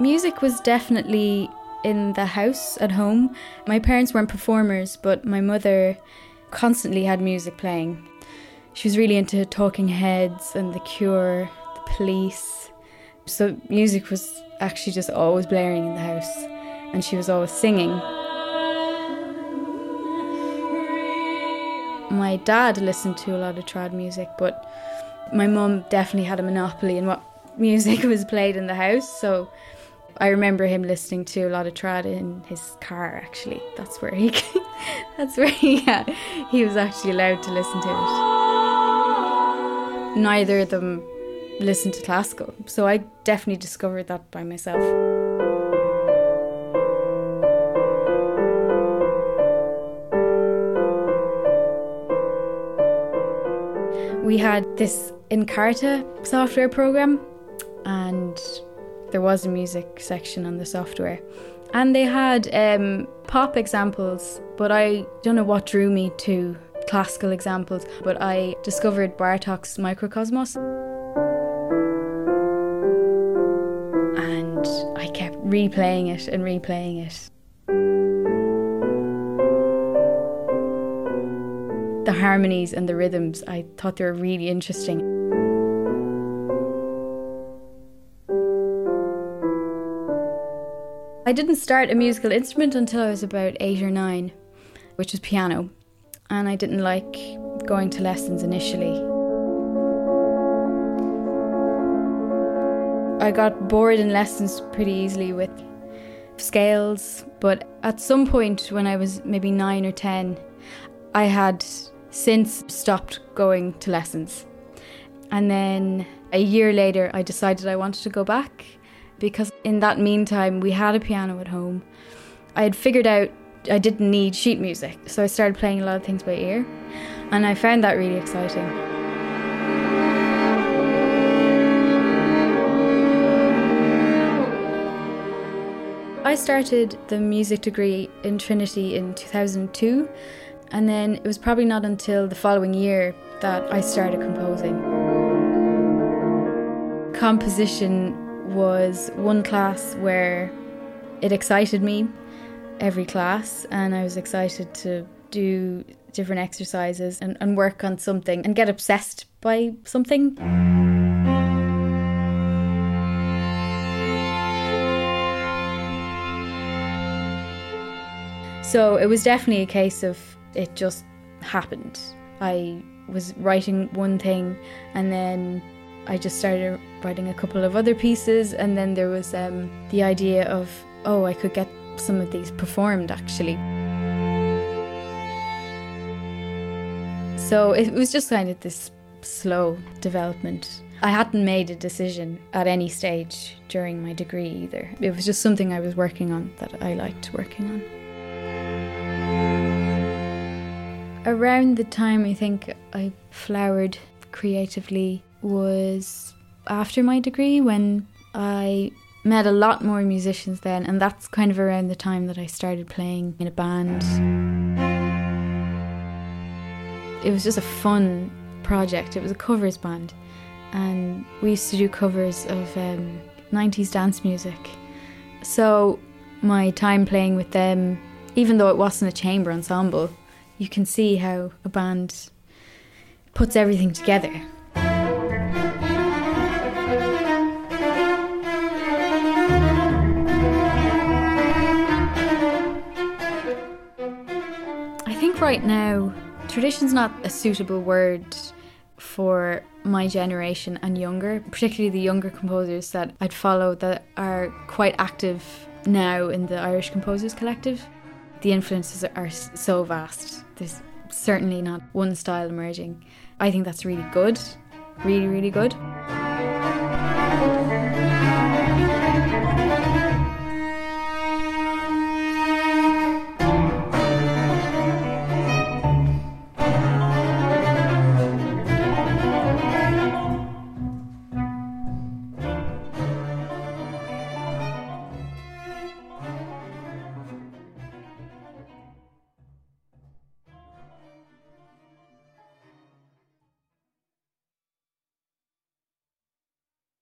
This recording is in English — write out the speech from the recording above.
Music was definitely in the house at home. My parents weren't performers, but my mother constantly had music playing. She was really into Talking Heads and The Cure, The Police. So music was actually just always blaring in the house, and she was always singing. My dad listened to a lot of trad music, but my mum definitely had a monopoly in what music was played in the house. So I remember him listening to a lot of trad in his car. Actually, that's where he that's where he yeah, he was actually allowed to listen to it. Neither of them listened to classical, so I definitely discovered that by myself. we had this Encarta software program, and there was a music section on the software. And they had um, pop examples, but I don't know what drew me to classical examples, but I discovered Bartok's Mikrokosmos. And I kept replaying it and replaying it. the harmonies and the rhythms, I thought they were really interesting. I didn't start a musical instrument until I was about eight or nine, which was piano, and I didn't like going to lessons initially. I got bored in lessons pretty easily with scales, but at some point when I was maybe nine or ten, I had since stopped going to lessons. And then a year later, I decided I wanted to go back because in that meantime, we had a piano at home. I had figured out I didn't need sheet music, so I started playing a lot of things by ear, and I found that really exciting. I started the music degree in Trinity in 2002 and then it was probably not until the following year that I started composing. Composition was one class where it excited me every class, and I was excited to do different exercises and, and work on something and get obsessed by something. So it was definitely a case of it just happened. I was writing one thing and then I just started writing a couple of other pieces, and then there was um, the idea of, oh, I could get some of these performed actually. So it was just kind of this slow development. I hadn't made a decision at any stage during my degree either. It was just something I was working on that I liked working on. Around the time I think I flowered creatively was after my degree when I met a lot more musicians then, and that's kind of around the time that I started playing in a band. It was just a fun project, it was a covers band, and we used to do covers of um, 90s dance music. So, my time playing with them, even though it wasn't a chamber ensemble, you can see how a band puts everything together. Right now, tradition's not a suitable word for my generation and younger, particularly the younger composers that I'd follow that are quite active now in the Irish Composers Collective. The influences are so vast there's certainly not one style emerging. I think that's really good, really, really good.